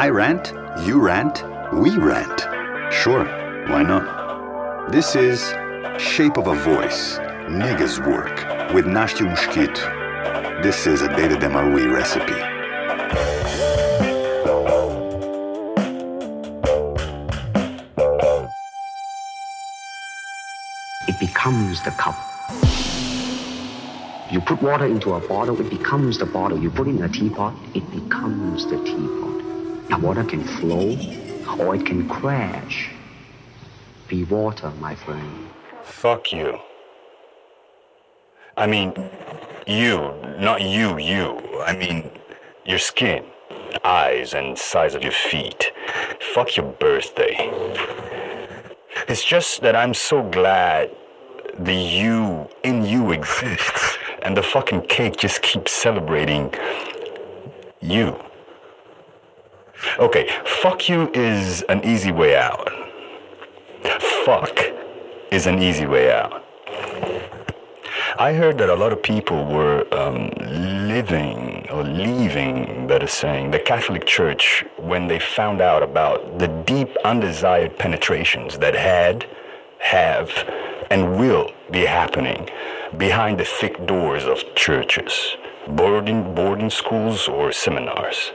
I rant, you rant, we rant. Sure, why not? This is Shape of a Voice, Niggas Work, with Nástio Mosquito. This is a David Demaroui recipe. It becomes the cup. You put water into a bottle, it becomes the bottle. You put it in a teapot, it becomes the teapot. Now, water can flow or it can crash. Be water, my friend. Fuck you. I mean, you, not you, you. I mean, your skin, eyes, and size of your feet. Fuck your birthday. It's just that I'm so glad the you in you exists, and the fucking cake just keeps celebrating you. Okay, fuck you is an easy way out. Fuck is an easy way out. I heard that a lot of people were um, living or leaving, better saying, the Catholic Church when they found out about the deep undesired penetrations that had, have, and will be happening behind the thick doors of churches, boarding, boarding schools, or seminars.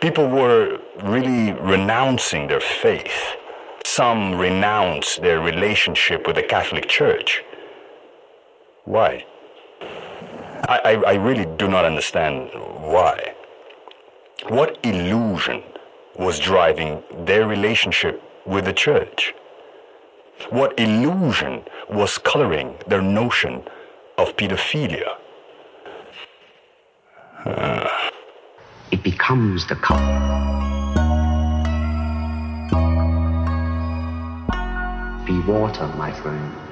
People were really renouncing their faith. Some renounced their relationship with the Catholic Church. Why? I, I, I really do not understand why. What illusion was driving their relationship with the church? What illusion was coloring their notion of pedophilia? It becomes the cup. Be water, my friend.